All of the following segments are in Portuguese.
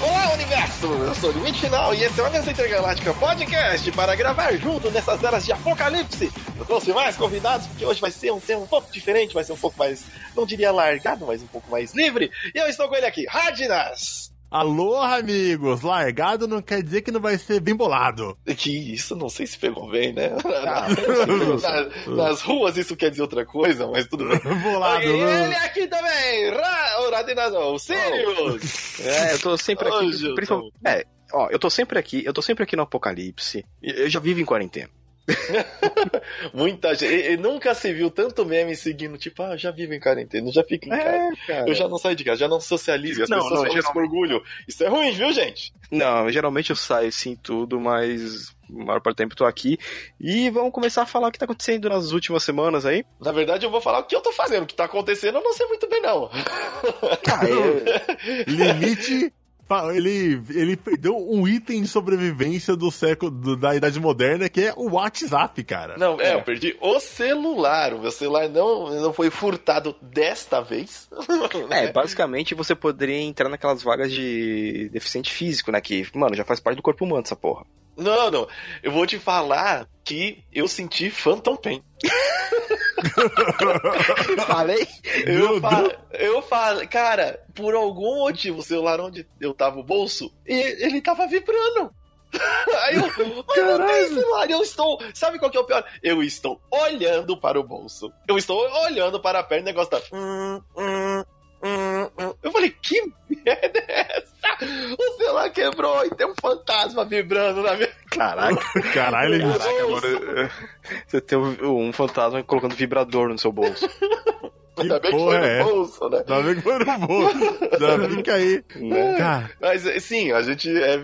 Olá, universo! Eu sou o Final e esse é o Aliança Intergaláctica Podcast para gravar junto nessas eras de apocalipse. Eu trouxe mais convidados porque hoje vai ser um tema um pouco diferente, vai ser um pouco mais, não diria largado, mas um pouco mais livre. E eu estou com ele aqui, Radnas! Alô, amigos! Largado não quer dizer que não vai ser bem bolado. Que isso, não sei se pegou bem, né? Ah, na, nas ruas isso quer dizer outra coisa, mas tudo bem. bolado. E ele aqui também, Ra, o Radinas, o Sirius! É, eu tô sempre aqui. Principalmente, é, ó, eu tô sempre aqui, eu tô sempre aqui no Apocalipse. Eu já vivo em quarentena. Muita gente. E, e nunca se viu tanto meme seguindo, tipo, ah, já vivo em quarentena, já fico em casa. É, cara. Eu já não saio de casa, já não socializo. As Não, pessoas não, falam geralmente- com orgulho. Isso é ruim, viu, gente? Não, geralmente eu saio sim tudo, mas a maior parte do tempo eu tô aqui. E vamos começar a falar o que tá acontecendo nas últimas semanas aí. Na verdade, eu vou falar o que eu tô fazendo. O que tá acontecendo, eu não sei muito bem, não. Ah, Limite. Ele, ele perdeu um item de sobrevivência do século do- da Idade Moderna, que é o WhatsApp, cara. Não, é, eu perdi o celular. O meu celular não, não foi furtado desta vez. É, basicamente você poderia entrar naquelas vagas de deficiente físico, né? Que, mano, já faz parte do corpo humano essa porra. Não, não. Eu vou te falar que eu senti Phantom Pain. Falei? Eu, fa eu falei, cara, por algum motivo, o celular onde eu tava o bolso, e ele tava vibrando. Aí eu, tem celular, eu estou. Sabe qual que é o pior? Eu estou olhando para o bolso. Eu estou olhando para a perna e o negócio tá. hum, hum. Eu falei, que merda é essa? O celular quebrou e tem um fantasma vibrando na minha. Caraca. Caralho, ele- Caraca, mano. Você tem um fantasma colocando vibrador no seu bolso. Ainda bem que foi no é? bolso, né? Ainda bem que foi no bolso. Ainda fica aí. Né? Cara, Mas eh, sim, a gente é, é,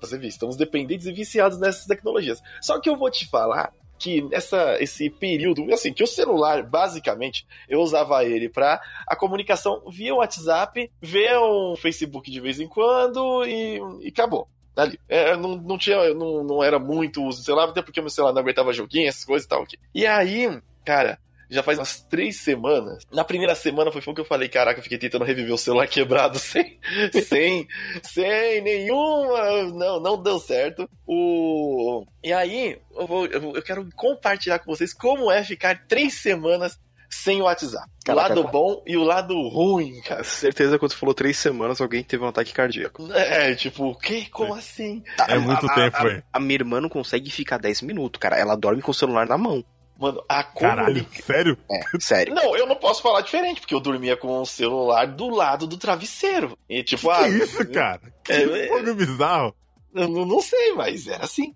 você vê, estamos dependentes e viciados nessas tecnologias. Só que eu vou te falar que nessa esse período, assim, que o celular, basicamente, eu usava ele para a comunicação via WhatsApp, ver um Facebook de vez em quando e, e acabou. Ali. É, não, não tinha, não, não era muito uso do celular, até porque meu celular não aguentava joguinho, essas coisas e tal. E aí, cara, já faz umas três semanas. Na primeira semana foi o que eu falei, caraca, eu fiquei tentando reviver o celular quebrado sem, sem, sem nenhuma. Não, não deu certo. O... E aí, eu, vou, eu, quero compartilhar com vocês como é ficar três semanas sem o WhatsApp. O Caraca, lado cara. bom e o lado ruim, cara. Certeza quando você falou três semanas, alguém teve um ataque cardíaco. É, tipo, o quê? Como assim? é muito a, tempo, a, hein? a minha irmã não consegue ficar 10 minutos, cara. Ela dorme com o celular na mão. Mano, a Caralho, sério? É, sério. Não, eu não posso falar diferente, porque eu dormia com o celular do lado do travesseiro. E tipo, Que ah. isso, cara? Que É, bagulho bizarro. Eu não, não sei, mas era assim.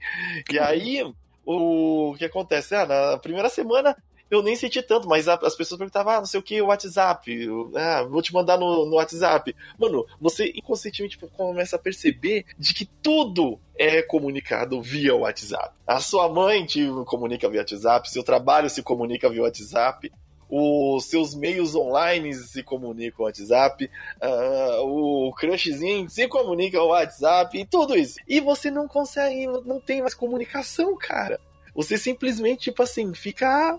E aí, o, que acontece? Ah, na primeira semana eu nem senti tanto, mas as pessoas perguntavam, ah, não sei o que, WhatsApp, eu- ah, vou te mandar no, no WhatsApp. Mano, você inconscientemente tipo, começa a perceber de que tudo é comunicado via WhatsApp. A sua mãe te comunica via WhatsApp, seu trabalho se comunica via WhatsApp. Os seus meios online se comunicam WhatsApp, ah, o crushzinho se comunica no WhatsApp e tudo isso. E você não consegue, não tem mais comunicação, cara. Você simplesmente, tipo assim, fica.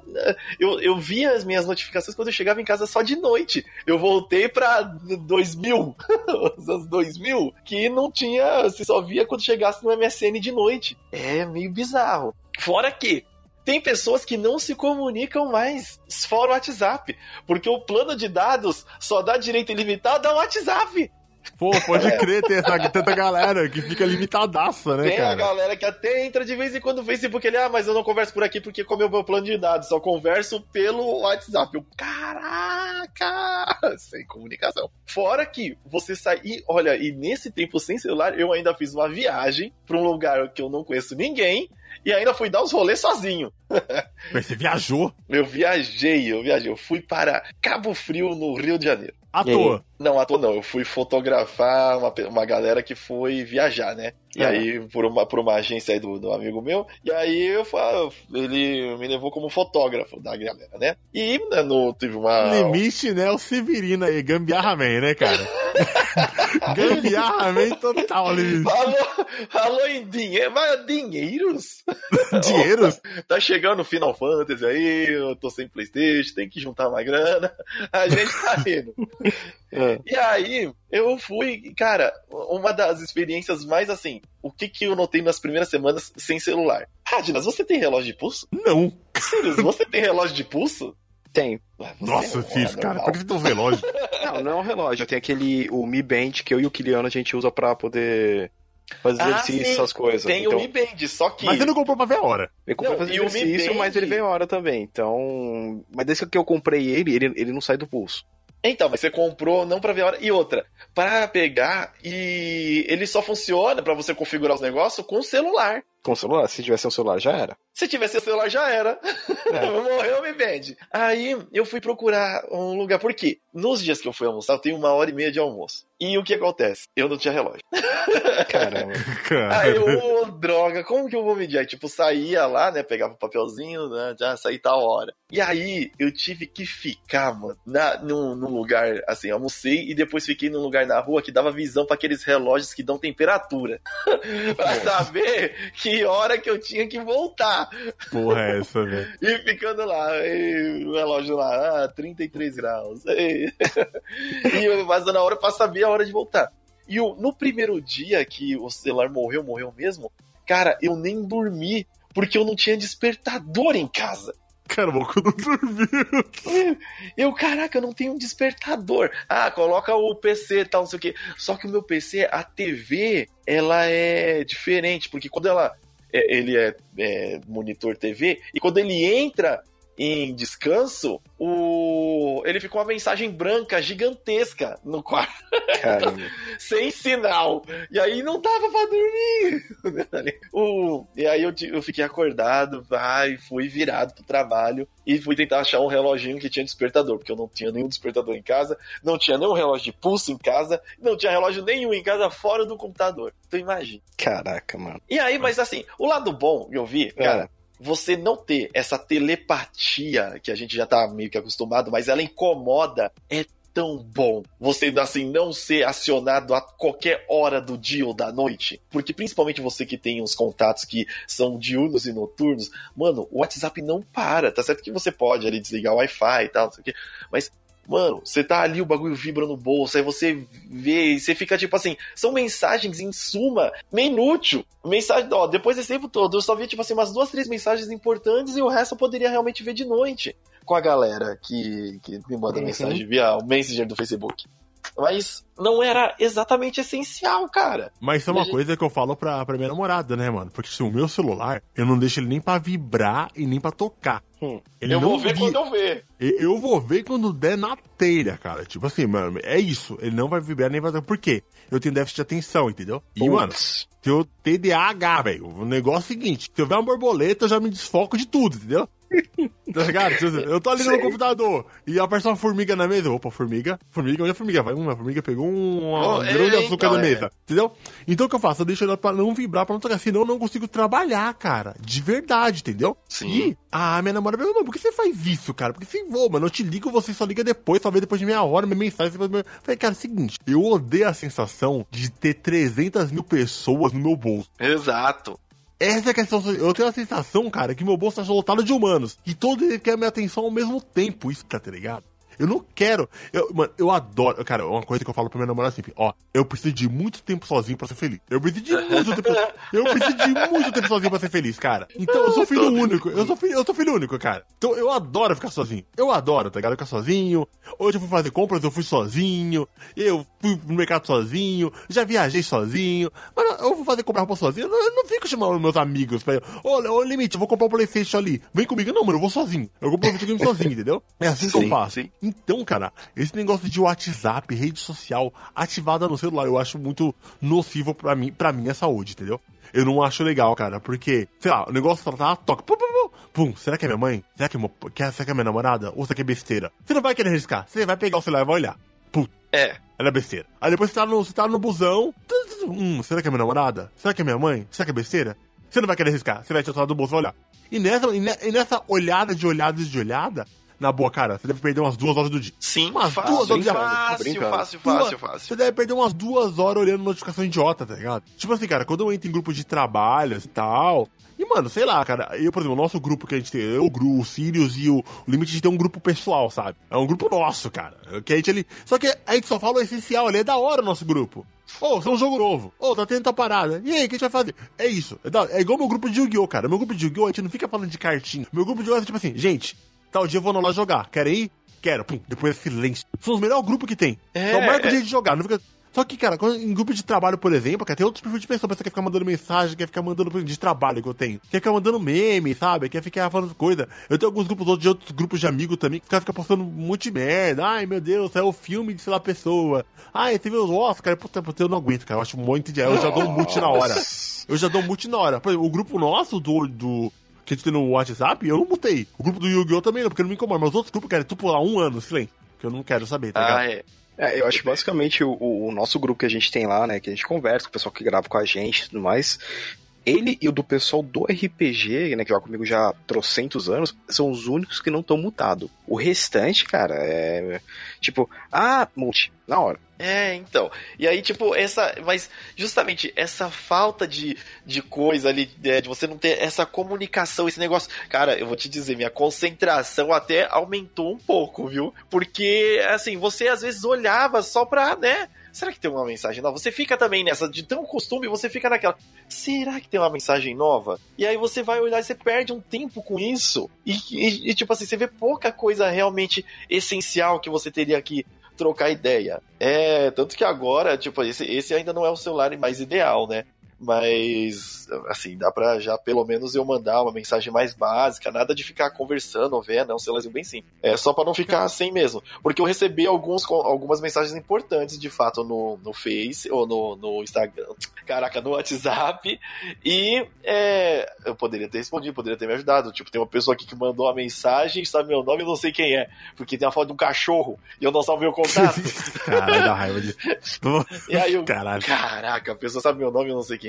Eu, eu via as minhas notificações quando eu chegava em casa só de noite. Eu voltei pra 2000, os anos 2000, que não tinha. Você só via quando chegasse no MSN de noite. É meio bizarro. Fora que tem pessoas que não se comunicam mais fora o WhatsApp, porque o plano de dados só dá direito ilimitado ao WhatsApp. Pô, pode crer, tem essa, tanta galera que fica limitadaça, né, Tem a cara? galera que até entra de vez em quando no Facebook ele, ah, mas eu não converso por aqui porque comeu meu plano de dados, só converso pelo WhatsApp. Eu, caraca! Sem comunicação. Fora que você sai. E olha, e nesse tempo sem celular, eu ainda fiz uma viagem pra um lugar que eu não conheço ninguém e ainda fui dar os rolês sozinho. Mas Você viajou Eu viajei, eu viajei. Eu fui para Cabo Frio, no Rio de Janeiro. à toa. Não, à toa não. Eu fui fotografar uma, uma galera que foi viajar, né? E aí, por uma, por uma agência aí do, do amigo meu. E aí, eu, fa- ele me levou como fotógrafo da galera, né? E né, no, teve uma... Limite, né? O Severino aí, Gambiarra Man, né, cara? Gambiarramento total ali. Falou, falou em dinheiro, mas dinheiros? Dinheiros? Tá chegando o Final Fantasy aí, eu tô sem Playstation, tem que juntar uma grana, a gente tá indo. É. E aí, eu fui, cara, uma das experiências mais assim, o que que eu notei nas primeiras semanas sem celular? Radinas, você tem relógio de pulso? Não. Sirius, você tem relógio de pulso? Você Nossa, é Fif, cara, normal. por que você tem um relógio? Não, não é um relógio. Tem aquele, o Mi Band que eu e o Kiliano a gente usa pra poder fazer Ah, exercício, sim. essas coisas. Tem então, o Mi Band, só que... Mas você não comprou pra ver a hora. Eu comprei Não, pra fazer o Mi exercício, Band- mas ele veio a hora também. Então. Mas desde que eu comprei ele, ele, ele não sai do pulso. Então, mas você comprou não pra ver a hora. E outra, pra pegar e ele só funciona pra você configurar os negócios com o celular. Com o celular, se tivesse um celular, já era. Se tivesse o celular, já era. Morreu, me vende. Aí eu fui procurar um lugar. Por quê? Nos dias que eu fui almoçar, eu tenho uma hora e meia de almoço. E o que acontece? Eu não tinha relógio. Caramba. Cara. Aí eu, ô, droga, como que eu vou medir? Aí, tipo, saía lá, né? Pegava o papelzinho, né? Já saí tal hora. E aí eu tive que ficar, mano, na, num, num lugar, assim, almocei e depois fiquei num lugar na rua que dava visão pra aqueles relógios que dão temperatura. pra saber que hora que eu tinha que voltar. Porra é essa, velho? E ficando lá, e o relógio lá, ah, 33 graus. E, e eu, mas na hora pra saber a hora de voltar. E o, no primeiro dia que o celular morreu, morreu mesmo, cara, eu nem dormi, porque eu não tinha despertador em casa. Cara, o não dormiu. Eu, caraca, eu não tenho um despertador. Ah, coloca o PC e tal, não sei o quê. Só que o meu PC, a TV, ela é diferente, porque quando ela. é- ele é, é monitor TV, e quando ele entra em descanso, o ele ficou uma mensagem branca gigantesca no quarto, sem sinal. E aí não dava pra dormir. o, e aí eu, eu fiquei acordado, vai, fui virado pro trabalho e fui tentar achar um reloginho que tinha despertador, porque eu não tinha nenhum despertador em casa, não tinha nenhum relógio de pulso em casa, não tinha relógio nenhum em casa fora do computador. Então imagina. Caraca, mano. E aí, mas assim, o lado bom que eu vi, cara, você não ter essa telepatia que a gente já tá meio que acostumado, mas ela incomoda, é tão bom você, assim, não ser acionado a qualquer hora do dia ou da noite. Porque principalmente você que tem uns contatos que são diurnos e noturnos, mano, o WhatsApp não para. Tá certo que você pode ali desligar o Wi-Fi e tal, não sei o quê, mas Mano, você tá ali, o bagulho vibra no bolso, aí você vê e você fica tipo assim, são mensagens em suma, meio inútil. Mensagem, ó, depois desse tempo todo, eu só vi tipo assim umas duas, três mensagens importantes e o resto eu poderia realmente ver de noite com a galera que, que me manda Uhum. mensagem via o Messenger do Facebook. Mas não era exatamente essencial, cara. Mas isso é uma Imagina- coisa que eu falo pra, pra minha namorada, né, mano? Porque se o meu celular, eu não deixo ele nem pra vibrar e nem pra tocar. Hum. Eu não vou ver vi- quando eu ver. Eu vou ver quando der na telha, cara. Tipo assim, mano, é isso. Ele não vai vibrar nem vai tocar. Por quê? Eu tenho déficit de atenção, entendeu? E, mano, Putz. se eu TDAH, velho, o negócio é o seguinte: se eu ver uma borboleta, eu já me desfoco de tudo, entendeu? Tá ligado? Tipo assim, Eu tô ali no meu computador e aparece uma formiga na mesa. Opa, formiga. Formiga, onde a formiga vai? Uma formiga pegou um Oh, grão de é, açúcar então, na é. mesa. Entendeu? Então o que eu faço? Eu deixo ela pra não vibrar, pra não tocar. Senão eu não consigo trabalhar, cara. De verdade, entendeu? Sim. E a minha namorada perguntou, por que você faz isso, cara? Porque você voa, mano. Eu te ligo, você só liga depois, só vê depois de meia hora, minha mensagem. Depois... Eu Falei, cara, é o seguinte, eu odeio a sensação de ter 300 mil pessoas no meu bolso. Exato. Essa é a questão. Eu tenho a sensação, cara, que meu bolso tá lotado de humanos. E todos eles querem minha atenção ao mesmo tempo. Isso, tá ligado? Eu não quero. Eu, mano, eu adoro. Cara, uma coisa que eu falo pra minha namorada sempre: ó, eu preciso de muito tempo sozinho pra ser feliz. Eu preciso de muito tempo. Eu preciso de muito tempo sozinho pra ser feliz, cara. Então eu sou filho único. Eu sou filho, eu sou filho único, cara. Então eu adoro ficar sozinho. Eu adoro, tá ligado? Ficar sozinho. Hoje eu fui fazer compras, eu fui sozinho. Eu fui no mercado sozinho. Já viajei sozinho. Mano, eu vou fazer comprar roupa sozinho. Eu não, eu não fico chamando meus amigos pra. Ô, ô, Limite, eu vou comprar um Playstation ali. Vem comigo. Não, mano, eu vou sozinho. Eu compro um videogame sozinho, entendeu? É assim que Sim, eu faço. sim. Então, cara, esse negócio de WhatsApp, rede social ativada no celular, eu acho muito nocivo pra mim, pra minha saúde, entendeu? Eu não acho legal, cara, porque, sei lá, o negócio tá, tá toca, pum, pum, pum, pum, será que é minha mãe? Será que é, meu, será que é minha namorada? Ou será que é besteira? Você não vai querer arriscar, você vai pegar o celular e vai olhar. Putz, É. ela é besteira. Aí depois você tá no, você tá no busão, hum, será que é minha namorada? Será que é minha mãe? Será que é besteira? Você não vai querer arriscar, você vai tirar o celular do bolso e vai olhar. E nessa, e ne- e nessa olhada de olhada de olhada, Na boa, cara, você deve perder umas duas horas do dia. Sim, Umas fácil, duas horas de fácil, brincando. fácil, fácil, Duas- fácil. Você deve perder umas duas horas olhando notificação idiota, tá ligado? Tipo assim, cara, quando eu entro em grupo de trabalhos e tal. E, mano, sei lá, cara, eu, por exemplo, o nosso grupo que a gente tem, eu, o Gru, o Sirius e o, o Limite, a gente tem um grupo pessoal, sabe? É um grupo nosso, cara. Que a gente ali. Só que a gente só fala o essencial ali, é da hora o nosso grupo. Ô, oh, é um jogo novo. Ô, tá tendo tal parada. E aí, o que a gente vai fazer? É isso. É, é igual meu grupo de Yu-Gi-Oh, cara. Meu grupo de Yu-Gi-Oh, a gente não fica falando de cartinha. Meu grupo de Yu-Gi-Oh é tipo assim, gente, tal dia eu vou lá jogar. Querem ir? Quero. Pum, depois é silêncio. São os melhores grupos que tem. É, então marca o dia de jogar. Não fica... Só que, cara, quando, em grupo de trabalho, por exemplo, cara, tem outros perfis de pessoa. A pessoa quer ficar mandando mensagem, quer ficar mandando de trabalho que eu tenho. Quer ficar mandando meme, sabe? Quer ficar falando coisa. Eu tenho alguns grupos outros de outros grupos de amigos também que os caras ficam postando um monte de merda. Ai, meu Deus, é o filme de sei lá pessoa. Ai, você viu os Oscar? Puta, puta, eu não aguento, cara. Eu acho muito de. Eu já dou um mute na hora. Eu já dou um mute na hora. Por exemplo, o grupo nosso do. do que a gente tem no WhatsApp, eu não mutei. O grupo do Yu-Gi-Oh! também não, porque não me incomoda. Mas os outros grupos, cara, tu pular um ano, silêncio. Que eu não quero saber, tá ligado? Ah, é. É, eu acho que basicamente o, o- o nosso grupo que a gente tem lá, né, que a gente conversa com o pessoal que grava com a gente e tudo mais, ele e o do pessoal do RPG, né, que joga comigo já há trocentos anos, são os únicos que não estão mutados. O restante, cara, é tipo, ah, mute, na hora. É, então. E aí, tipo, essa. Mas justamente essa falta de, de coisa ali, é, de você não ter essa comunicação, esse negócio. Cara, eu vou te dizer, minha concentração até aumentou um pouco, viu? Porque, assim, você às vezes olhava só pra, né? Será que tem uma mensagem nova? Você fica também nessa, de tão costume, você fica naquela. Será que tem uma mensagem nova? E aí você vai olhar e você perde um tempo com isso. E, e- e, tipo assim, você vê pouca coisa realmente essencial que você teria que trocar ideia. É, tanto que agora, tipo, esse, esse ainda não é o celular mais ideal, né? Mas, assim, dá pra já pelo menos eu mandar uma mensagem mais básica, nada de ficar conversando ou vendo, é um celularzinho bem simples. É só pra não ficar assim mesmo. Porque eu recebi alguns, algumas mensagens importantes, de fato, no, no Face ou no, no Instagram, caraca, no WhatsApp. E é, eu poderia ter respondido, poderia ter me ajudado. Tipo, tem uma pessoa aqui que mandou uma mensagem, sabe meu nome, eu não sei quem é, porque tem a foto de um cachorro e eu não salvei o contato. Caralho, dá raiva de. E aí eu, Caralho. caraca, a pessoa sabe meu nome, eu não sei quem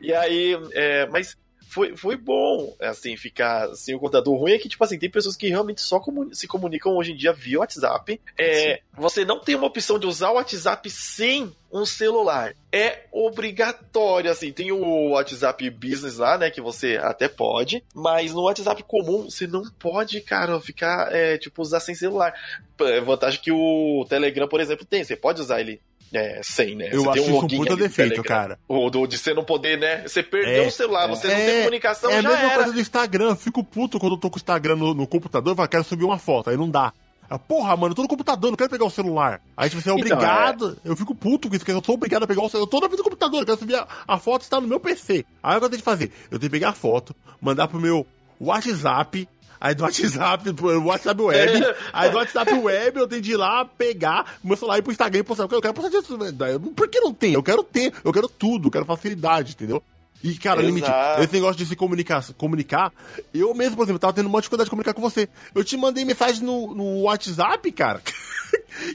E aí, é, mas foi, foi bom, assim, ficar sem o computador. O ruim é que, tipo assim, tem pessoas que realmente só se comunicam hoje em dia via WhatsApp. É, você não tem uma opção de usar o WhatsApp sem um celular. É obrigatório, assim. Tem o WhatsApp Business lá, né, que você até pode, mas no WhatsApp comum você não pode, cara, ficar, é, tipo, usar sem celular. É vantagem que o Telegram, por exemplo, tem. Você pode usar ele é, sem, né? Eu você acho tem isso um puta defeito, cara. Ou do, de você não poder, né? Você perdeu É, o celular, você não é, tem comunicação, é a já mesma era. coisa do Instagram. Eu fico puto quando eu tô com o Instagram no, no computador e falo, quero subir uma foto. Aí não dá. Porra, mano, eu tô no computador, não quero pegar o celular. Aí você é Então, obrigado. Eu fico puto com isso, porque eu sou obrigado a pegar o celular. Eu tô na frente do computador, eu quero subir a, a foto, está no meu PC. Aí o que eu tenho que fazer? Eu tenho que pegar a foto, mandar pro meu WhatsApp. Aí do WhatsApp, pro WhatsApp Web, aí do WhatsApp Web eu tenho de ir lá, pegar meu celular e ir pro Instagram e postar. Eu quero postar disso. Por que não tem? Eu quero ter, eu quero tudo, eu quero facilidade, entendeu? E, cara, Exato. limite, esse negócio de se comunicar, comunicar, eu mesmo, por exemplo, tava tendo uma dificuldade de comunicar com você. Eu te mandei mensagem no, no WhatsApp, cara.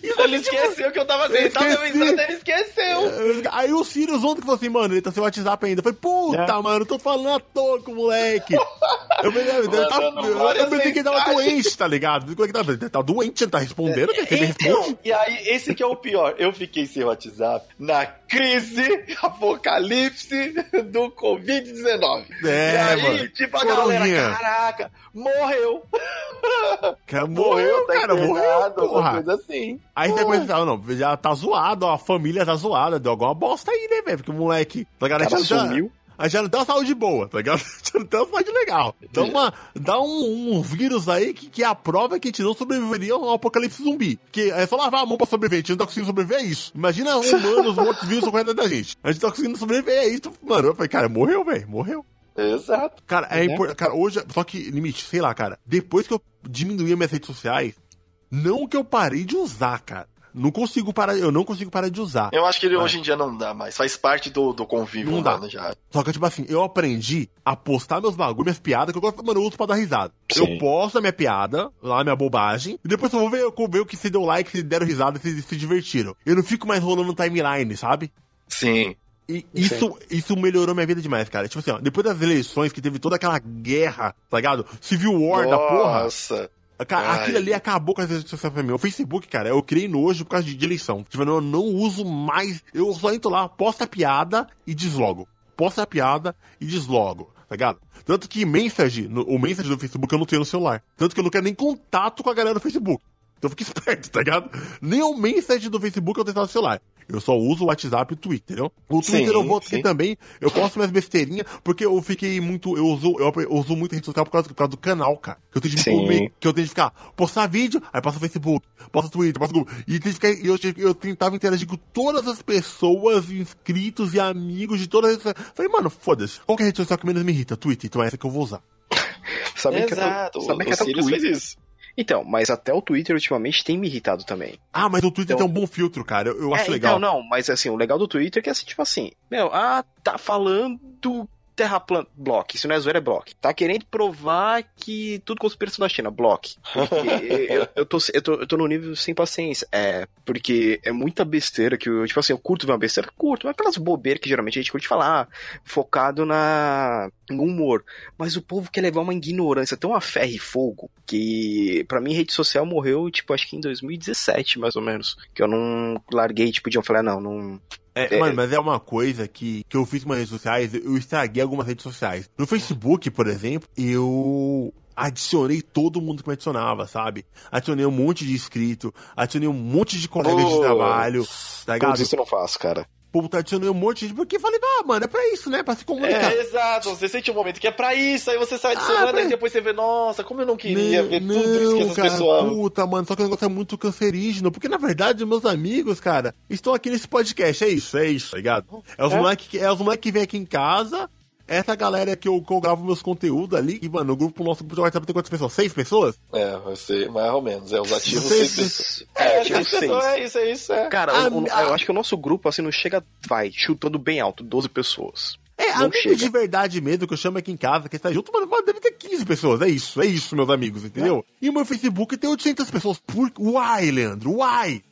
E Ele tipo, esqueceu que eu tava tava esqueci. avisando, ele esqueceu. Aí o Sirius ontem falou assim, mano, ele tá sem WhatsApp ainda. Eu falei, puta, mano, eu tô falando à toa com o moleque. Eu eu, eu, tava- eu, pensei que ele tava doente, tá ligado? Como é que tá? Ele tá doente, ele tá respondendo, quer que ele Então, responde? e aí, esse que é o pior. Eu fiquei sem WhatsApp na crise apocalipse do Covid-19. É, e aí, mano. tipo, a Coronguinha. galera, caraca, morreu. Cara, Morreu, tá cara, morreu, porra. coisa assim. Aí você pensa, não, já tá zoado, ó, a família tá zoada, deu alguma bosta aí, né, velho? Porque o moleque, tá? O cara Já- sumiu. Aí já não tem uma saúde boa, tá ligado? Já não tem uma saúde legal. Dá, uma, dá um, um vírus aí que, que é a prova que a gente não sobreviveria ao apocalipse zumbi. Que é só lavar a mão pra sobreviver, a gente não tá conseguindo sobreviver a isso. Imagina humanos mortos vivos correndo da gente. A gente tá conseguindo sobreviver a isso. Mano, eu falei, cara, morreu, velho, morreu. Exato. Cara, é Né? importante. Cara, hoje. Só que, limite, sei lá, cara. Depois que eu diminuí minhas redes sociais, não que eu parei de usar, cara. Não consigo parar, eu não consigo parar de usar. Eu acho que ele É. hoje em dia não dá mais. Faz parte do, do convívio Não dá. já. Só que, tipo assim, eu aprendi a postar meus bagulhos, minhas piadas, que eu gosto, mano, eu uso pra dar risada. Sim. Eu posto a minha piada, lá minha bobagem, e depois eu vou ver, eu vou ver o que se deu like, se deram risada, se se divertiram. Eu não fico mais rolando timeline, sabe? Sim. E isso, isso melhorou minha vida demais, cara. Tipo assim, ó, depois das eleições que teve toda aquela guerra, tá ligado? Civil War da porra. Nossa. Ai. aquilo ali acabou com as redes sociais pra mim. O Facebook, cara, eu criei nojo por causa de, de eleição. Tipo, eu não uso mais. Eu só entro lá, posto a piada e deslogo. Posto a piada e deslogo, tá ligado? Tanto que mensage, no- o mensage do Facebook eu não tenho no celular. Tanto que eu não quero nem contato com a galera do Facebook. Então fica esperto, tá ligado? Nem o mensage do Facebook eu tenho no celular. Eu só uso o WhatsApp e o Twitter, entendeu? O Twitter Sim, eu vou ter sim. também. Eu posto minhas besteirinhas, porque eu fiquei muito. Eu uso, eu, eu uso muito rede social por causa, por causa do canal, cara. Que eu tenho de comer, que eu tenho de ficar, postar vídeo, aí passo no Facebook, posto no Twitter, passo no Google. E tem de ficar, e eu, eu tentava interagir com todas as pessoas, inscritos e amigos de todas as. Falei, mano, foda-se. Qual que é a rede social que menos me irrita? Twitter, então é essa que eu vou usar. Sabe que até, Exato. sabe o, que o até o Sirius fez Twitter. isso. Então, mas até o Twitter ultimamente tem me irritado também. Ah, mas o Twitter Então- tem um bom filtro, cara. Eu, eu acho é, legal. Então, não, mas assim, o legal do Twitter é que é assim, tipo assim, meu, ah, tá falando terra plana, block, isso não é zoeira, é block. Tá querendo provar que tudo conspiração da China, block. Eu, eu, tô, eu, tô, eu tô no nível sem paciência. É, porque é muita besteira que eu, tipo assim, eu curto ver uma besteira, curto, mas aquelas bobeiras que geralmente a gente curte falar, focado na no humor. Mas o povo quer levar uma ignorância, tão a ferro e fogo, que pra mim rede social morreu, tipo, acho que em 2017, mais ou menos. Que eu não larguei, tipo, de eu falei, ah, não, não. É, É. Mano, mas é uma coisa que, que eu fiz com as redes sociais, eu estraguei algumas redes sociais. No Facebook, por exemplo, eu adicionei todo mundo que me adicionava, sabe? Adicionei um monte de inscrito, adicionei um monte de colegas de Pô, trabalho, tá? Putz, isso eu não faço, cara. Puta, adicionei um monte de gente, porque eu falei, ah, mano, é pra isso, né? Pra se comunicar. É, exato. Você sente um momento que é pra isso, aí você sai Ah, adicionando, pra- e depois você vê, nossa, como eu não queria ver tudo isso que essas cara, pessoas puta, mano, só que o negócio é muito cancerígeno, porque na verdade meus amigos, cara, estão aqui nesse podcast, é isso, é isso, tá ligado? É os É. moleques que, é os moleque que vem aqui em casa, essa galera que eu, que eu gravo meus conteúdos ali, e, mano, o grupo, nosso grupo de WhatsApp tem quantas pessoas? Seis pessoas? É, você, mais ou menos. É, os ativos Seis seis pessoas. É, É, tipo seis é isso, é isso, é. Cara, Ah, o- o- ah. eu acho que o nosso grupo, assim, não chega, vai, chutando bem alto, 12 pessoas. É, Não amigo chega. de verdade mesmo, que eu chamo aqui em casa, que está junto, mano, mano, deve ter 15 pessoas, é isso, é isso, meus amigos, entendeu? E o meu Facebook tem 800 pessoas, por... Why, Leandro, why?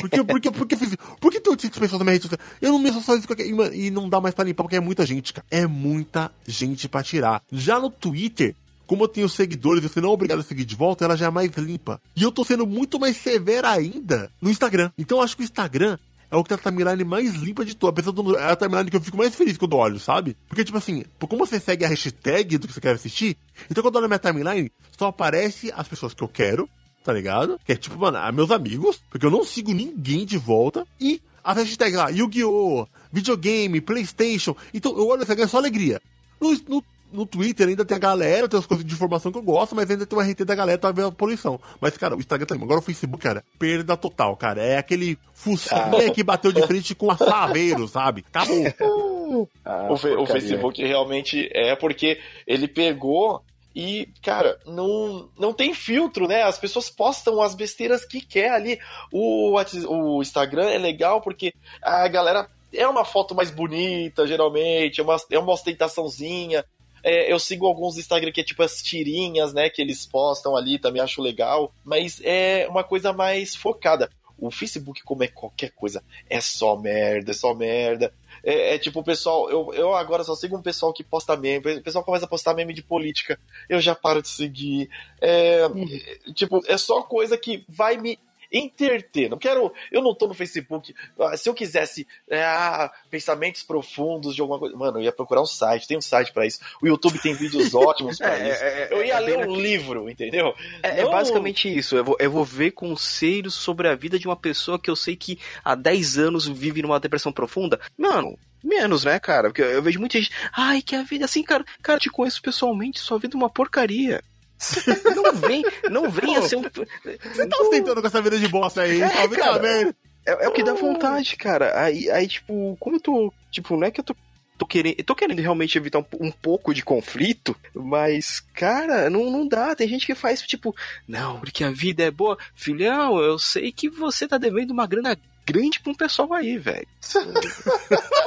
Por que, por que, por que, por que tem 800 pessoas na minha rede social? Eu não me socializo com e, não dá mais pra limpar, porque é muita gente, cara. É muita gente pra tirar. Já no Twitter, como eu tenho seguidores você não é obrigado a seguir de volta, ela já é mais limpa. E eu tô sendo muito mais severa ainda no Instagram. Então eu acho que o Instagram é o que tem a timeline mais limpa de todas. Apesar do, é a timeline que eu fico mais feliz quando olho, sabe? Porque, tipo assim, como você segue a hashtag do que você quer assistir, então quando eu olho na minha timeline, só aparece as pessoas que eu quero, tá ligado? Que é tipo, mano, a meus amigos, porque eu não sigo ninguém de volta, e as hashtags lá, Yu-Gi-Oh!, videogame, Playstation. Então eu olho no Instagram é só alegria. No, no, no Twitter ainda tem a galera, tem as coisas de informação que eu gosto, mas ainda tem o RT da galera pra ver a poluição. Mas, cara, o Instagram também. Agora o Facebook, cara, perda total, cara. É aquele focinha que bateu de frente com a Saveiro, sabe? Acabou. Ah, O, fe- o. Facebook realmente é porque ele pegou e, cara, não, não tem filtro, né? As pessoas postam as besteiras que quer ali. O, o Instagram é legal porque a galera é uma foto mais bonita, geralmente, é uma, é uma ostentaçãozinha. É, eu sigo alguns Instagram que é tipo as tirinhas, né? Que eles postam ali, também acho legal. Mas é uma coisa mais focada. O Facebook, como é qualquer coisa, é só merda, é só merda. É, é tipo o pessoal, eu, eu agora só sigo um pessoal que posta meme, o pessoal começa a postar meme de política, eu já paro de seguir. É, é, tipo, é só coisa que vai me interter. Não quero, eu não tô no Facebook. Ah, Se eu quisesse é, ah, pensamentos profundos de alguma coisa, mano, eu ia procurar um site, tem um site pra isso. O YouTube tem vídeos ótimos pra É, isso. é, é, Eu ia é ler um livro, entendeu? É, é Não- basicamente isso. Eu vou, eu vou ver conselhos sobre a vida de uma pessoa que eu sei que há 10 anos vive numa depressão profunda. Mano, menos, né, cara? Porque eu vejo muita gente. Ai, que a vida assim, cara. Cara, te conheço pessoalmente, sua vida é uma porcaria. Não vem, não venha ser um. Você tá ostentando com essa vida de bosta aí, É, vida cara. merda. É, é o que dá vontade, cara. Aí, aí, tipo, como eu tô. Tipo, não é que eu tô. Tô querendo, tô querendo realmente evitar um, um pouco de conflito, mas, cara, não, não dá. Tem gente que faz, tipo, não, porque a vida é boa. Filhão, eu sei que você tá devendo uma grana grande pra um pessoal aí, velho.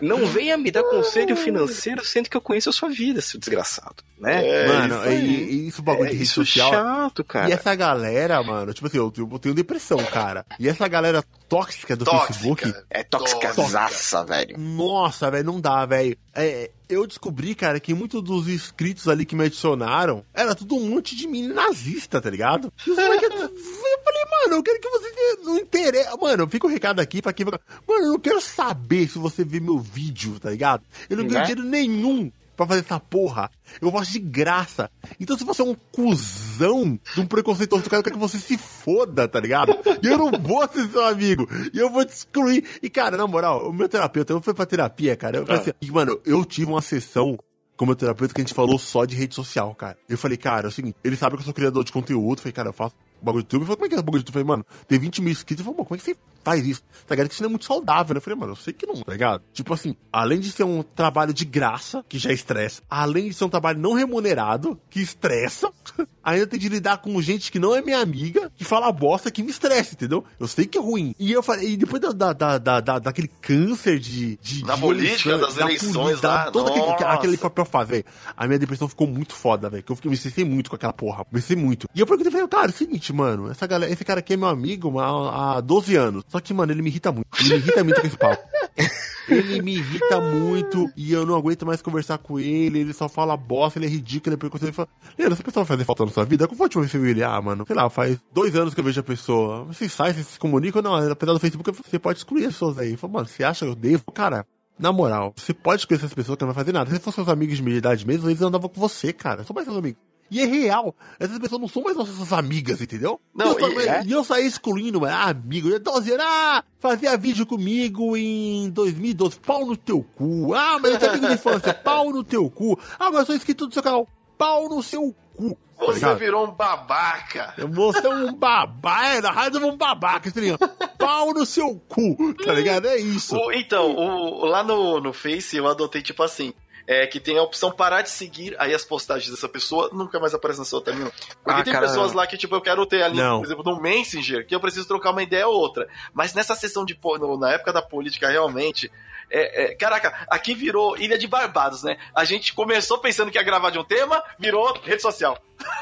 Não venha me dar conselho financeiro sendo que eu conheço a sua vida, seu desgraçado, né? É, mano, isso aí. e, e isso bagulho É de rede isso social. chato, cara. E essa galera, mano, tipo assim, eu, eu tenho depressão, cara. E essa galera tóxica do Tóxica. Facebook. É tóxicazaça, velho. Nossa, velho, não dá, velho. É, eu descobri, cara, que muitos dos inscritos ali que me adicionaram era tudo um monte de menino nazista, tá ligado? E eu falei, mano, eu quero que você não interessa. Mano, fica o recado aqui pra quem vai. Mano, eu não quero saber se você vê meu vídeo, tá ligado? Eu não ganho Né? dinheiro nenhum pra fazer essa porra. Eu faço de graça. Então se você é um cuzão de um preconceituoso, eu quero que você se foda, tá ligado? E eu não vou ser seu amigo. E eu vou te excluir. E, cara, na moral, o meu terapeuta, eu fui pra terapia, cara. Eu falei assim, e, mano, eu tive uma sessão com o meu terapeuta que a gente falou só de rede social, cara. Eu falei, cara, é o seguinte, ele sabe que eu sou criador de conteúdo. Eu falei, cara, eu faço bagulho de YouTube. Falou, como é que é esse bagulho de YouTube? Eu falei, mano, tem 20 mil inscritos. Falou, "Pô, como é que você faz isso? Tá ligado? Que isso não é muito saudável, né? Eu falei, mano, eu sei que não, tá ligado? Tipo assim, além de ser um trabalho de graça, que já estressa, além de ser um trabalho não remunerado, que estressa, ainda tem de lidar com gente que não é minha amiga, que fala bosta, que me estressa, entendeu? Eu sei que é ruim. E eu falei, e depois da, da, da, da, da- daquele câncer de. de Da de política, das da eleições lá, todo aquele, aquele papel faz, velho. A minha depressão ficou muito foda, velho. Que eu fiquei, me estressei muito com aquela porra. Me estressei muito. E eu perguntei, falei, cara, é o seguinte, mano, essa galera, esse cara aqui é meu amigo há, há 12 anos. Só que, mano, ele me irrita muito. Ele me irrita muito com esse papo. Ele me irrita muito e eu não aguento mais conversar com ele. Ele só fala bosta, ele é ridículo. Ele é preconceito. Ele fala, Leandro, essa pessoa vai fazer falta na sua vida? Como foi a última vez que você viu ele? Ah, mano, sei lá, faz dois anos que eu vejo a pessoa. Vocês saem, vocês se comunicam? Não, apesar do Facebook, você pode excluir as pessoas aí. Eu falo, mano, você acha que eu devo? Cara, na moral, você pode excluir essas pessoas que não vai fazer nada. Se fossem seus amigos de meia idade mesmo, eles andavam com você, cara. São mais seus amigos. E é real. Essas pessoas não são mais nossas amigas, entendeu? Não, e eu, e- é? e eu saí excluindo, mano, ah, amigo. Eu tô dizendo, ah, fazia vídeo comigo em 2012. Pau no teu cu. Ah, mas eu tinha amigo de infância. Pau no teu cu. Ah, mas eu sou inscrito do seu canal. Pau no seu cu. Tá Você ligado? virou um babaca. Você é um babaca, é, na rádio é um babaca, estranho. Pau no seu cu, tá ligado? É isso. O- então, o- lá no, no Face eu adotei tipo assim. É que tem a opção parar de seguir, aí as postagens dessa pessoa nunca mais aparecem na sua timeline. Porque Ah, tem cara. pessoas lá que, tipo, eu quero ter ali, Não. por exemplo, no Messenger, que eu preciso trocar uma ideia ou outra. Mas nessa sessão de. no- Na época da política, realmente. é- é- caraca, aqui virou Ilha de Barbados, né? A gente começou pensando que ia gravar de um tema, virou rede social.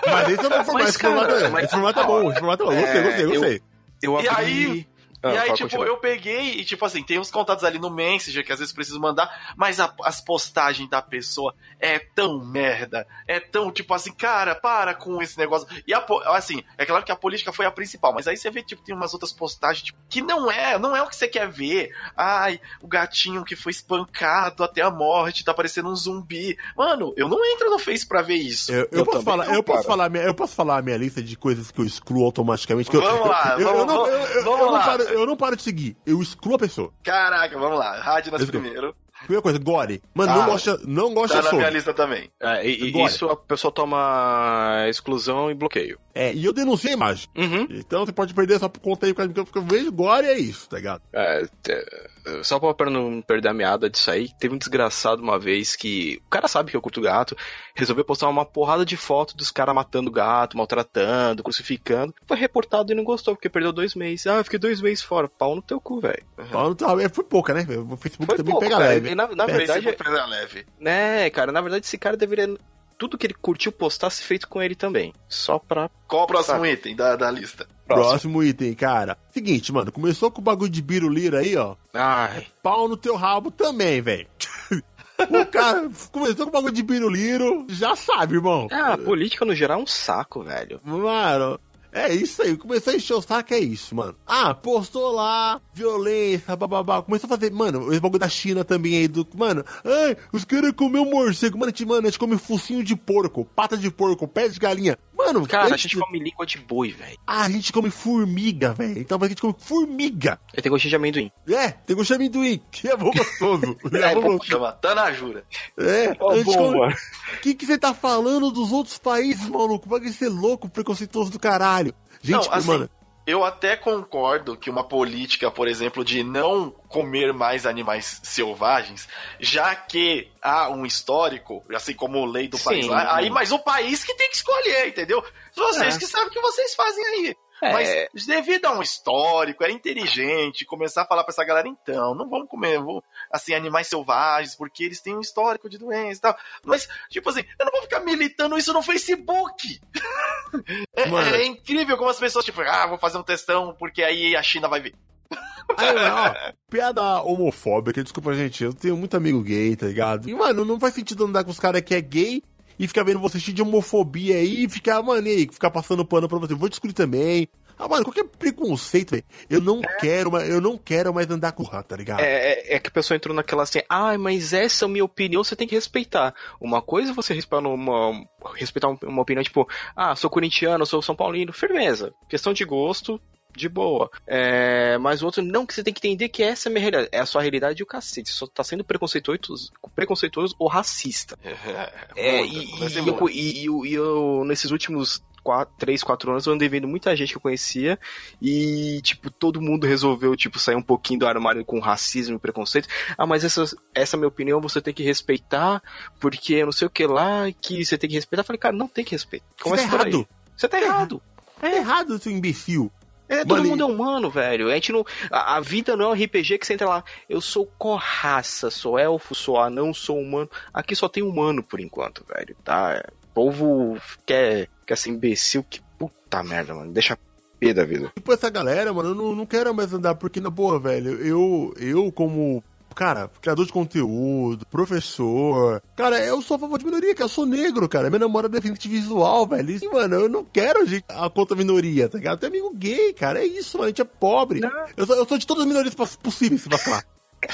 Mas esse é o formato, Mas, esse formato, é- mas- esse formato é bom, esse formato é bom. Gostei, É, gostei, eu- gostei. Eu E abri... aí- Ah, e aí, tipo, continuar. eu peguei e, tipo assim, tem uns contatos ali no Messenger que às vezes preciso mandar, mas a- as postagens da pessoa é tão merda, é tão, tipo assim, cara, para com esse negócio. E, a, assim, é claro que a política foi a principal, mas aí você vê, tipo, tem umas outras postagens, tipo, que não é, não é o que você quer ver. Ai, o gatinho que foi espancado até a morte, tá parecendo um zumbi. Mano, eu não entro no Face pra ver isso. Eu, eu Eu posso falar, não, eu posso cara. falar, minha- eu posso falar a minha lista de coisas que eu excluo automaticamente. Que eu, Vamos lá, eu, vamos- não, eu, eu vamos não lá. paro, eu não paro de seguir, eu excluo a pessoa. Caraca, vamos lá, rádio nas Let's go. primeiro. Primeira coisa, Gore. Mano, Tá. não gosta, não gosta Tá de na minha lista também. É, e- e isso a pessoa toma exclusão e bloqueio. É, e eu denunciei a imagem. Uhum. Então você pode perder só por conta aí, porque eu vejo Gore e é isso, tá ligado? É, te- só pra pra não perder a meada disso aí, teve um desgraçado uma vez que o cara sabe que eu curto gato, resolveu postar uma porrada de foto dos caras matando gato, maltratando, crucificando. Foi reportado e não gostou, porque perdeu dois meses. Ah, eu fiquei dois meses fora. Pau no teu cu, velho. Então, então, é, foi pouca, né? O Facebook Foi também pouco, pega cara. leve. E na, na É, verdade, pega leve. né, cara, na verdade esse cara deveria. Tudo que ele curtiu postar se feito com ele também. Só pra. Qual o próximo item da, da lista? Próximo item, cara. Seguinte, mano, começou com o bagulho de birulira aí, ó. Ai. Pau no teu rabo também, velho. o cara começou com o bagulho de biruliro, já sabe, irmão. Ah, a política no geral é um saco, velho. Mano, é isso aí. Começou a encher o saco, é isso, mano. Ah, postou lá, violência, bababá. Começou a fazer, mano, esse bagulho da China também aí, do. Mano, ai, os caras comeu morcego. Mano, a gente, mano, a gente come focinho de porco, pata de porco, pé de galinha. Mano, Cara, a gente- come língua de boi, velho. Ah, a gente come formiga, velho. Então a gente come formiga. Ele tem gostinho de amendoim. É, tem gosto de amendoim, que é bom gostoso. é, É, bom pô, gostoso. chama Tanajura. É, Ó, a gente bom, come- mano. O que que você tá falando dos outros países, maluco? Vai ser louco, preconceituoso do caralho. Gente, Não, assim, mano, Eu até concordo que uma política, por exemplo, de não comer mais animais selvagens, já que há um histórico, assim como lei do Sim. país lá, aí, mas o país que tem que escolher, entendeu? Vocês É. que sabem o que vocês fazem aí. É. Mas devido a um histórico, é inteligente começar a falar pra essa galera, então, não vamos comer vou, assim, animais selvagens, porque eles têm um histórico de doença e tal. Mas, tipo assim, eu não vou ficar militando isso no Facebook. é, é, incrível como as pessoas, tipo, ah, vou fazer um testão porque aí a China vai ver. Aí, ó, piada homofóbica, desculpa, gente. Eu tenho muito amigo gay, tá ligado? E, mano, não faz sentido andar com os caras que é gay e ficar vendo você cheio de homofobia aí e ficar, mano, e aí, ficar passando pano pra você. Vou discutir também. Ah, mano, qualquer preconceito, velho. Eu não é. quero, eu não quero mais andar com rato, tá ligado? É, é, é, que a pessoa entrou naquela assim, ah, mas essa é a minha opinião, você tem que respeitar. Uma coisa é você respeitar uma, respeitar uma opinião, tipo, ah, sou corintiano, sou São Paulino, firmeza. Questão de gosto, de boa. É, mas o outro, não, que você tem que entender que essa é a minha realidade. É a sua realidade e o cacete. Você só tá sendo preconceituoso, preconceituoso ou racista. É, é e, e, eu, e, eu, e eu, nesses últimos quatro, três, quatro anos, eu andei vendo muita gente que eu conhecia e, tipo, todo mundo resolveu, tipo, sair um pouquinho do armário com racismo e preconceito. Ah, mas essa, essa é a minha opinião, você tem que respeitar, porque eu não sei o que lá, que você tem que respeitar. Eu falei, cara, não tem que respeitar. Começa você tá errado. Você tá errado. É errado, seu imbecil. É, todo Mano, mundo é humano, velho. A gente não. A, a, vida não é um RPG que você entra lá. Eu sou corraça, sou elfo, sou anão, sou humano. Aqui só tem humano por enquanto, velho. Tá? O povo quer, quer ser imbecil. Que puta merda, mano. Deixa pé da vida. Tipo, essa galera, mano, eu não, não quero mais andar, porque, na boa, velho, eu, eu como cara, criador de conteúdo, professor. Cara, eu sou a favor de minoria, que eu sou negro, cara. Minha namorada é deficiente visual, velho. E, mano, eu não quero gente, a conta minoria, tá ligado? Tem amigo gay, cara. É isso, mano. A gente é pobre. Eu sou, eu sou de todas as minorias possíveis, se vacilar.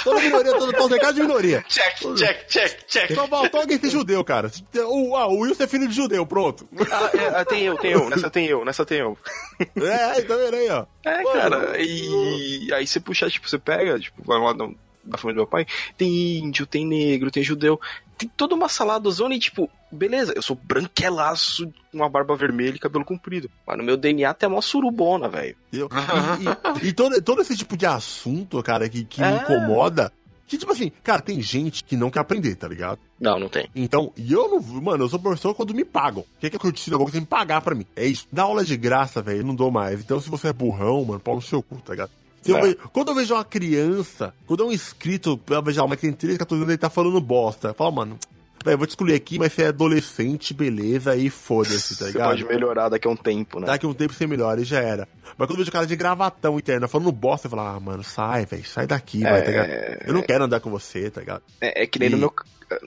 Toda minoria, todo, todo recado de minoria. Check, check, check, check. Só faltou alguém ser judeu, cara. O, ah, o Wilson é filho de judeu, pronto. Ah, é, tem eu, tem eu, nessa tem eu, nessa tem eu. É, tá vendo aí, ó. É, Mano, cara, e aí você puxa, tipo, você pega, tipo, vai lá, não, da família do meu pai, tem índio, tem negro, tem judeu, tem toda uma salada zona e tipo, beleza, eu sou branquelaço, uma barba vermelha e cabelo comprido. Mas no meu DNA tem uma surubona, velho. E, e, e, todo, todo esse tipo de assunto, cara, que, que é. me incomoda. Que, tipo assim, cara, tem gente que não quer aprender, tá ligado? Não, não tem. Então, e eu não. Mano, eu sou professor quando me pagam. O que é que eu ensino agora? Tem que pagar pra mim. É isso. Dá aula de graça, velho, eu não dou mais. Então, se você é burrão, mano, pau no seu cu, tá ligado? Eu vejo, quando eu vejo uma criança, quando é um inscrito, eu vejo uma que tem 13, 14 anos, ele tá falando bosta. Eu falo, mano, eu vou te excluir aqui, mas você é adolescente, beleza, aí foda-se, tá ligado? Você pode melhorar daqui a um tempo, né? Daqui a um tempo você melhora e já era. Mas quando eu vejo o cara de gravatão interno falando bosta, eu falo, ah, mano, sai, velho, sai daqui, é... vai, tá ligado? Eu não quero andar com você, tá ligado? É, é que nem e... no meu.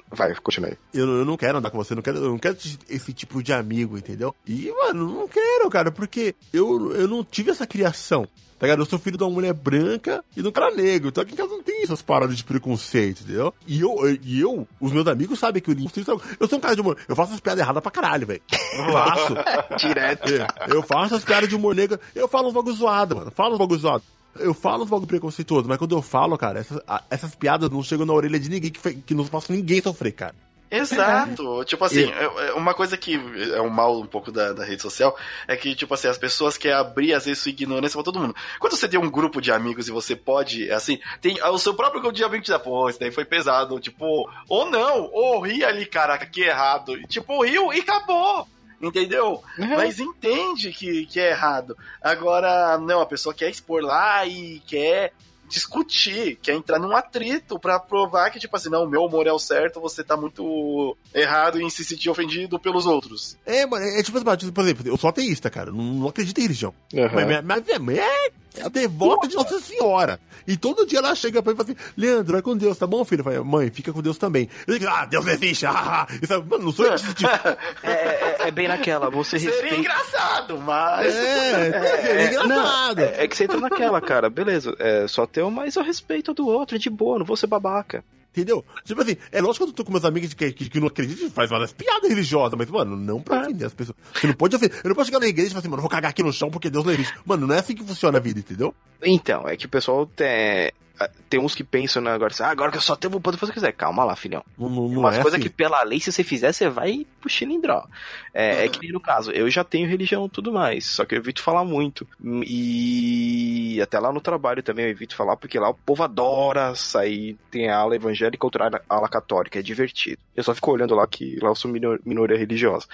Vai, continue aí. Eu, eu, não quero andar com você, não quero, eu não quero esse tipo de amigo, entendeu? E, mano, não quero, cara, porque eu, eu não tive essa criação. Tá ligado? Eu sou filho de uma mulher branca e de um cara negro. Então aqui em casa não tem essas paradas de preconceito, entendeu? E eu, e eu os meus amigos sabem que eu Eu sou um cara de humor. Eu faço as piadas erradas pra caralho, velho. Faço. Direto. É, eu faço as piadas de humor negro. Eu falo uns bagulho zoado, mano. Falo uns bagulho zoado. Eu falo uns bagulho preconceituoso, mas quando eu falo, cara, essas, essas piadas não chegam na orelha de ninguém que, que não faço ninguém sofrer, cara. Exato. Tipo assim, é, é uma coisa que é um mal um pouco da, da, rede social é que, tipo assim, as pessoas querem abrir, às vezes, sua ignorância pra todo mundo. Quando você tem um grupo de amigos e você pode, assim, tem o seu próprio grupo de amigos que diz, pô, isso daí foi pesado. Tipo, ou não, ou ri ali, caraca, que errado. Tipo, riu e acabou entendeu? Uhum. Mas entende que, que é errado. Agora, não, a pessoa quer expor lá e quer discutir, quer entrar num atrito para provar que, tipo assim, não, o meu humor é o certo, você tá muito errado em se sentir ofendido pelos outros. É, mano, é tipo, assim, por exemplo, eu sou ateísta, cara, não, não acredito em religião. Uhum. Mas minha, minha mãe é, é devota de Nossa Senhora. E todo dia ela chega pra mim e fala assim, Leandro, vai com Deus, tá bom, filho? Eu falo, mãe, fica com Deus também. Eu digo, ah, Deus existe, ah, Isso, é, mano, não sou esse tipo. É, é, é, bem naquela, você Seria respeita... engraçado, mas... É, é seria engraçado. Não, é, é, que você entra naquela, cara, beleza, é só teu, mas eu respeito do outro, de boa, não vou ser babaca. Entendeu? Tipo assim, é lógico que eu tô com meus amigos que, que, que não acreditam faz várias piadas religiosas, mas, mano, não pra ofender as pessoas. Você não pode ofender. Eu não posso chegar na igreja e falar assim, mano, vou cagar aqui no chão porque Deus não existe. Mano, não é assim que funciona a vida, entendeu? Então, é que o pessoal tem, tem uns que pensam né, agora assim, ah, agora que eu só tenho, vou poder fazer o que quiser. Calma lá, filhão. Não, não, não Umas é coisas assim. que pela lei, se você fizer, você vai pro chilindró. É, é que nem no caso, eu já tenho religião e tudo mais, só que eu evito falar muito. E até lá no trabalho também eu evito falar, porque lá o povo adora sair, tem a ala evangélica outra a ala católica, é divertido. Eu só fico olhando lá que lá eu sou minor- minoria religiosa.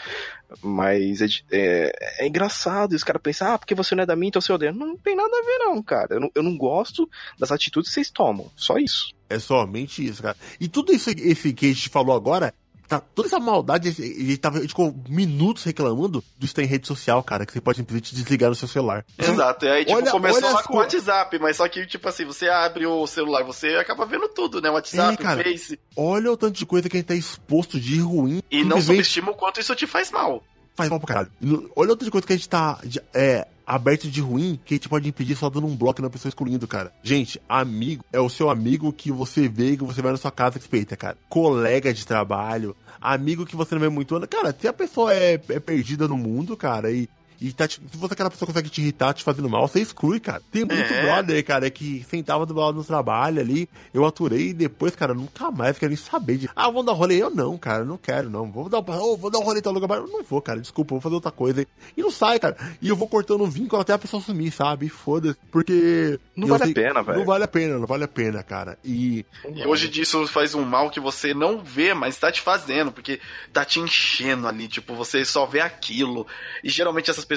Mas é, é, é engraçado, e os caras pensam, ah, porque você não é da minha, então você odeia. Não tem nada a ver não, cara. Eu não, eu não gosto das atitudes que vocês tomam, só isso. É somente isso, cara. E tudo isso esse que a gente falou agora, tá, toda essa maldade, a gente, tava, a gente ficou minutos reclamando do estar em rede social, cara, que você pode simplesmente desligar no seu celular. Exato, e aí, tipo, Olha- começou olha lá as com o WhatsApp, mas só que, tipo assim, você abre o celular, você acaba vendo tudo, né? O WhatsApp, É, cara. o Face, Olha o tanto de coisa que a gente tá exposto de ruim. e não subestima o quanto isso te faz mal. faz mal pra caralho. Olha o tanto de coisa que a gente tá é, aberto de ruim que a gente pode impedir só dando um bloco na pessoa excluindo, cara. Gente, amigo é o seu amigo que você vê que você vai na sua casa que respeita, cara. Colega de trabalho, amigo que você não vê muito ano. Cara, se a pessoa é, é perdida no mundo, cara, e. E tá, se você aquela pessoa consegue te irritar, te fazendo mal, você exclui, cara. Tem muito É. brother, cara, que sentava do lado no trabalho ali, eu aturei e depois, cara, nunca mais quero nem saber de. Ah, vamos dar rolê. Eu não, cara, não quero, não. Vou dar, oh, vou dar um rolê tal lugar. Eu não vou, cara, desculpa, vou fazer outra coisa. E não sai, cara. E eu vou cortando o vínculo até a pessoa sumir, sabe? Foda-se. Porque. Não vale sei- a pena, velho. Não vale a pena, não vale a pena, cara. E. E hoje disso faz um mal que você não vê, mas tá te fazendo, porque tá te enchendo ali, tipo, você só vê aquilo. E geralmente essas pessoas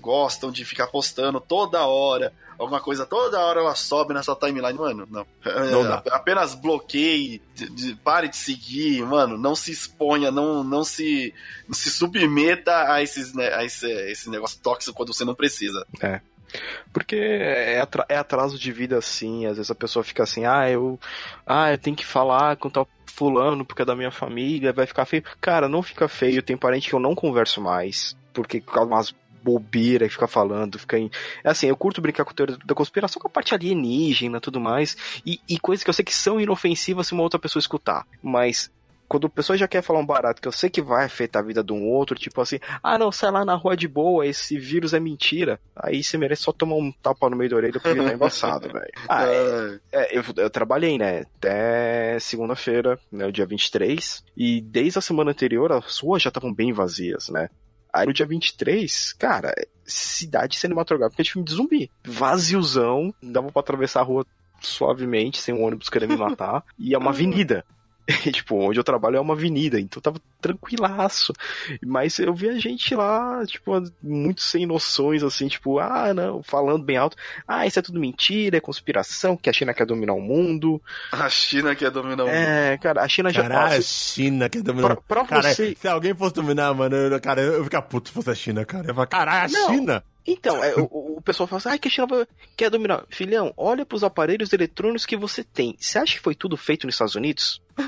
gostam de ficar postando toda hora, alguma coisa, toda hora ela sobe na sua timeline, mano, não. Não dá. É, Apenas bloqueie, pare de seguir, mano, não se exponha, não, não se, não se submeta a esses, né, a esse, esse negócio tóxico quando você não precisa. Porque é, é atraso de vida assim, às vezes a pessoa fica assim, ah, eu. Ah, eu tenho que falar com tal fulano porque é da minha família, vai ficar feio. Cara, não fica feio, tem parente que eu não converso mais, porque umas bobeira e fica falando, fica em... É assim, eu curto brincar com a teoria da conspiração com a parte alienígena e tudo mais, e, e coisas que eu sei que são inofensivas se uma outra pessoa escutar, mas quando a pessoa já quer falar um barato que eu sei que vai afetar a vida de um outro, tipo assim, ah não, sai lá na rua de boa, esse vírus é mentira. Aí você merece só tomar um tapa no meio da orelha porque tá embaçado, velho. Ah, é, é, eu, eu trabalhei, né, até segunda-feira, né, o dia 23, e desde a semana anterior as ruas já estavam bem vazias, né. Aí no dia 23, cara, cidade cinematográfica de filme de zumbi. Vaziozão, dava pra atravessar a rua suavemente, sem um ônibus querendo me matar, e é uma avenida. E, tipo, onde eu trabalho é uma avenida, então tava tranquilaço. Mas eu vi a gente lá, tipo, muito sem noções, assim, tipo, ah, não, falando bem alto. Ah, isso é tudo mentira, é conspiração, que a China quer dominar o mundo. A China quer dominar o mundo. É, cara, a China já. Caralho, a Nossa, China quer dominar. pra, pra Cara, você. se alguém fosse dominar, mano, eu, cara, eu ia ficar puto se fosse a China, cara. Eu ia falar, caralho, a Não. China? Então, é, o, o pessoal fala assim, ah, que a China vai- quer dominar. Filhão, olha pros aparelhos eletrônicos que você tem. Você acha que foi tudo feito nos Estados Unidos?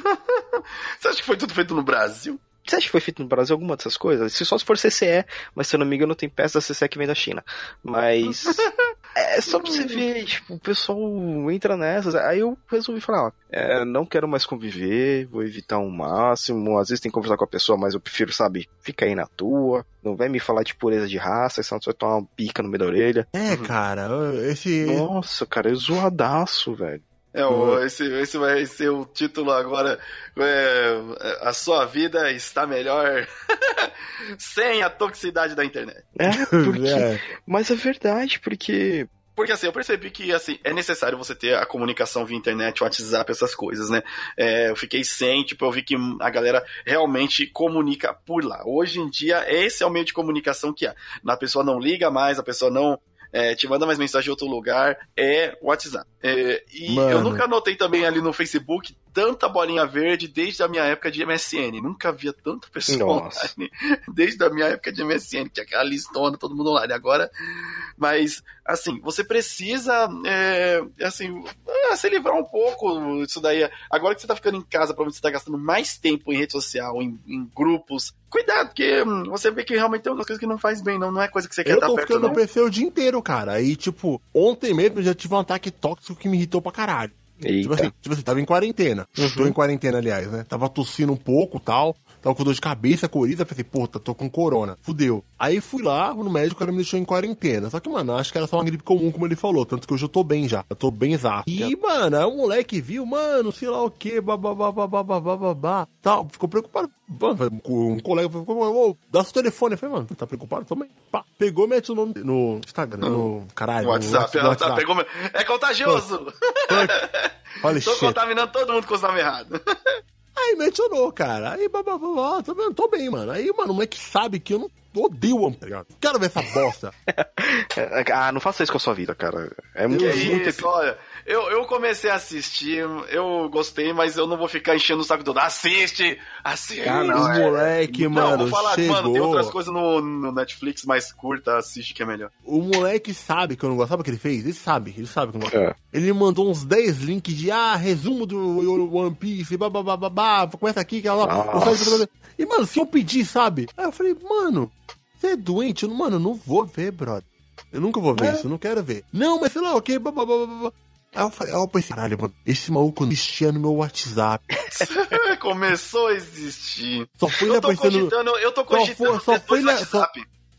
Você acha que foi tudo feito no Brasil? Você acha que foi feito no Brasil alguma dessas coisas? Se só se for CCE, mas se eu não me engano tem peça da CCE que vem da China. Mas é só pra você ver, tipo, o pessoal entra nessas. Aí eu resolvi falar, ó, é, não quero mais conviver, vou evitar o máximo. Às vezes tem que conversar com a pessoa, mas eu prefiro, sabe, ficar aí na tua. Não vai me falar de pureza de raça, senão você vai tomar uma pica no meio da orelha. É, cara, esse. Nossa, cara, é zoadaço, velho. É, o- esse, esse vai ser o título agora. é, a sua vida está melhor sem a toxicidade da internet. É, porque. É. Mas é verdade, porque. Porque assim, eu percebi que assim, é necessário você ter a comunicação via internet, WhatsApp, essas coisas, né? É, eu fiquei sem, tipo, eu vi que a galera realmente comunica por lá. Hoje em dia, esse é o meio de comunicação que há. A pessoa não liga mais, a pessoa não é, te manda mais mensagem de outro lugar, é WhatsApp. É, e Mano. eu nunca notei também ali no Facebook tanta bolinha verde desde a minha época de MSN. Nunca via tanta pessoa Nossa. online desde a minha época de MSN, que é aquela listona, todo mundo online. Agora, mas, assim, você precisa, é, assim, é, se livrar um pouco disso daí. Agora que você tá ficando em casa, provavelmente você tá gastando mais tempo em rede social, em, em grupos. Cuidado, porque hum, você vê que realmente tem algumas coisas que não faz bem, não, não é coisa que você quer Eu estar tô perto, ficando não. no PC o dia inteiro, cara. E, tipo, ontem mesmo eu já tive um ataque tóxico que me irritou pra caralho. Tipo assim, tipo assim, tava em quarentena. Uhum. Tô em quarentena, aliás, né? Tava tossindo um pouco tal. Tava com dor de cabeça, coriza, pensei, puta, tô com corona. Fudeu. Aí fui lá, no médico, o cara me deixou em quarentena. Só que, mano, acho que era só uma gripe comum, como ele falou. Tanto que hoje eu tô bem já. Eu tô bem exato. E, mano, aí o moleque viu, mano, sei lá o que, babá, tal. Ficou preocupado. Mano, um colega falou, ô, dá seu telefone. Eu falei, mano, tá preocupado também? Pá, pegou, mete o nome no Instagram, no caralho. No WhatsApp, no WhatsApp. Tá, pegou, é contagioso. Olha, Tô shit. contaminando todo mundo com os nomes errados. Aí mencionou, cara. Aí, blá, tô, vendo, tô bem, mano. Aí, mano, o moleque sabe que eu não odeio o One Piece? Quero ver essa bosta. Ah, não faça isso com a sua vida, cara. É muito, Que muito isso, olha. Eu, eu comecei a assistir, eu gostei, mas eu não vou ficar enchendo o saco do assiste, assiste. Ah, não, o é- moleque, Não, mano, vou falar, chegou. mano, tem outras coisas no, no Netflix mais curta, assiste que é melhor. O moleque sabe que eu não gosto. Sabe o que ele fez? Ele sabe, ele sabe que eu não gosto. É. Ele mandou uns 10 links de, ah, resumo do One Piece, babá, começa aqui, que ela Nossa. E, mano, se eu pedir, sabe? Aí eu falei, mano, você é doente? Mano, eu não vou ver, brother. Eu nunca vou ver É. isso, eu não quero ver. Não, mas sei lá, ok, babá, babá, babá. Aí eu falei, aí eu pensei, caralho, mano, esse maluco não existia no meu WhatsApp. Começou a existir. Só foi ele Eu tô aparecendo. cogitando, eu tô Só foi- cogitando só foi dois na- só-.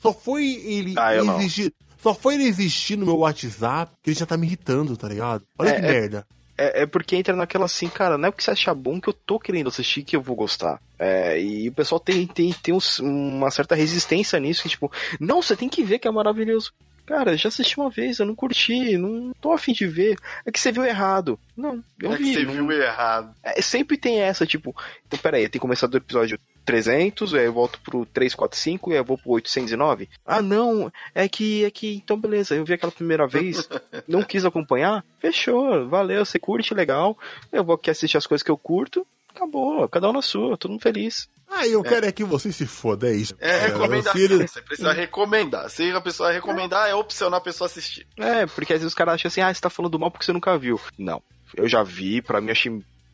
Só foi ele Ah, eu não. existir. Só foi ele existir no meu WhatsApp que ele já tá me irritando, tá ligado? Olha É, que é- merda. É, é porque entra naquela assim, cara, não é porque você achar bom que eu tô querendo assistir que eu vou gostar. É, e o pessoal tem, tem, tem uns- uma certa resistência nisso, que tipo, não, você tem que ver que é maravilhoso. Cara, já assisti uma vez, eu não curti, não tô afim de ver. É que você viu errado. Não, eu É que vi. você não- viu errado. É, sempre tem essa, tipo, então peraí, tem que começar do episódio 300, aí eu volto pro 345 e aí eu vou pro 809. Ah, não, é que, é que, então beleza, eu vi aquela primeira vez, não quis acompanhar, fechou, valeu, você curte, legal, eu vou aqui assistir as coisas que eu curto, acabou, cada um na sua, todo mundo feliz. Ah, eu quero é que você se foda, é isso. É recomendação. se ele- Você precisa recomendar. Se a pessoa recomendar, é opcional a pessoa assistir. É, porque às vezes os caras acham assim, ah, você tá falando mal porque você nunca viu. Não, eu já vi, pra mim achei...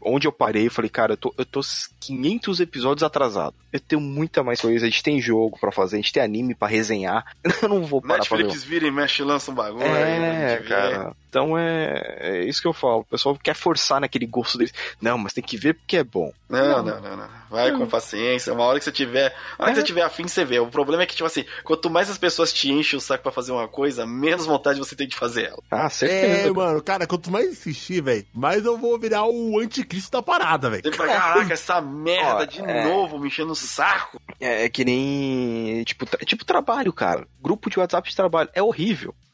Onde eu parei, eu falei, cara, eu tô, eu tô 500 episódios atrasado. Eu tenho muita mais coisa. A gente tem jogo pra fazer, a gente tem anime pra resenhar. Eu não vou parar pra ver. Netflix vira e mexe e lança um bagulho. aí, É, vê. cara. Então é, é isso que eu falo. O pessoal quer forçar naquele gosto deles. Não, mas tem que ver porque é bom. Não, não, não, não. Vai com paciência. Uma hora que você tiver. Uma hora que É. você tiver afim, você vê. O problema é que, tipo assim, quanto mais as pessoas te enchem o saco pra fazer uma coisa, menos vontade você tem de fazer ela. Ah, É, certeza. mano, cara, quanto mais insistir, velho, mais eu vou virar o anticristo da parada, velho. Caraca, essa merda Ó, de é. novo, me enchendo o saco. É, é que nem. Tipo, tra- tipo trabalho, cara. Grupo de WhatsApp de trabalho. É horrível.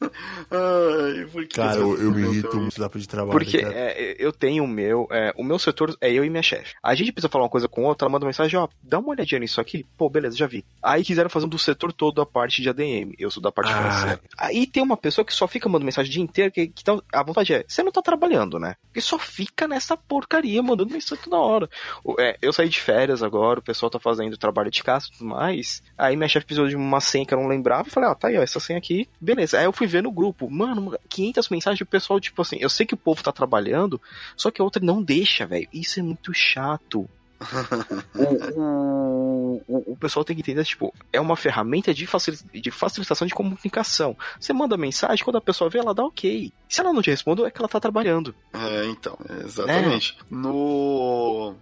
Ai, por que Cara, eu, eu me irrito muito da de trabalho. Porque cara. é, eu tenho o meu. é, o meu setor é eu e minha chefe. A gente precisa falar uma coisa com outra, ela manda mensagem, ó, dá uma olhadinha nisso aqui. Pô, beleza, já vi. Aí quiseram fazer do setor todo a parte de ADM. Eu sou da parte Ah. financeira. Aí tem uma pessoa que só fica mandando mensagem o dia inteiro, que, que tá- a vontade é, você não tá trabalhando, né? Porque só fica nessa porcaria mandando mensagem toda hora. É, eu saí de férias agora, o pessoal tá fazendo trabalho de casa e tudo mais. Aí minha chefe precisou de uma senha que eu não lembrava. Eu falei, ó, tá aí, ó, essa senha aqui. Beleza. Aí eu fui ver no grupo. Mano, 500 mensagens do pessoal, tipo assim, eu sei que o povo tá trabalhando, só que a outra não deixa, velho. Isso é muito chato. o, o, o, pessoal tem que entender, tipo, é uma ferramenta de, facil, de facilitação de comunicação. Você manda mensagem, quando a pessoa vê, ela dá ok. Se ela não te responde, é que ela tá trabalhando. É, então, exatamente. No.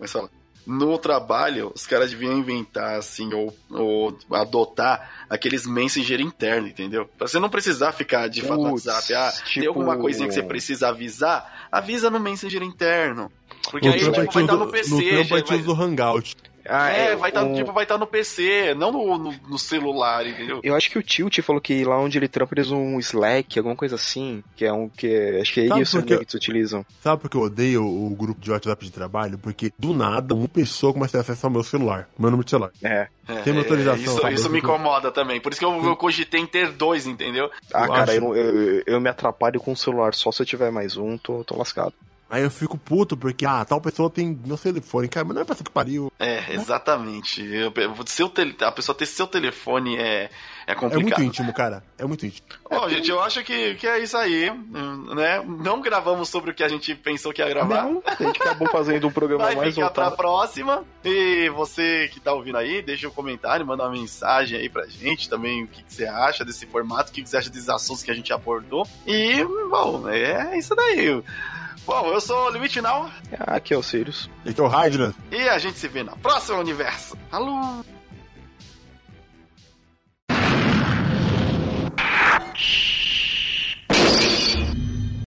É que fala? No trabalho, os caras deviam inventar, assim, ou, ou adotar aqueles messenger interno, entendeu? Pra você não precisar ficar de fato no WhatsApp. Ah, tem tipo- alguma coisinha que você precisa avisar? Avisa no messenger interno. Porque No aí, tipo, vai estar no PC. No trampo já a gente vai- usa o Hangout. Ah, É, vai estar o- tipo, vai tá no PC, não no, no, no celular, entendeu? Eu acho que o Tilt falou que lá onde ele trampa eles usam um Slack, alguma coisa assim, que é um que acho que é Sabe isso quê? que eles utilizam. Sabe por que eu odeio o grupo de WhatsApp de trabalho? Porque do nada uma pessoa começa a ter acesso ao meu celular, meu número de celular. É. Tem uma autorização, Isso, sabe? isso Eu me incomoda também. Por isso que eu, eu cogitei em ter dois, entendeu? Ah, Eu cara, acho- eu, eu, eu me atrapalho com o celular só se eu tiver mais um, tô, tô lascado. Aí eu fico puto porque, ah, tal pessoa tem meu telefone. Cara, mas não é pra ser que pariu. É, exatamente. Eu- seu tele- a pessoa ter seu telefone é, é É muito complicado. íntimo, cara. É muito íntimo. Bom, gente, eu acho que, que é isso aí, né? Não gravamos sobre o que a gente pensou que ia gravar. Não, a gente acabou fazendo um programa Vai mais ficar pra voltado. próxima. E você que tá ouvindo aí, deixa um comentário, manda uma mensagem aí pra gente também o que, que você acha desse formato, o que, que você acha desses assuntos que a gente abordou. E, bom, é isso daí. Bom, eu sou o Limite Now Aqui é o Sirius. Esse é o Hydra. e a gente se vê na próxima universo. Alô!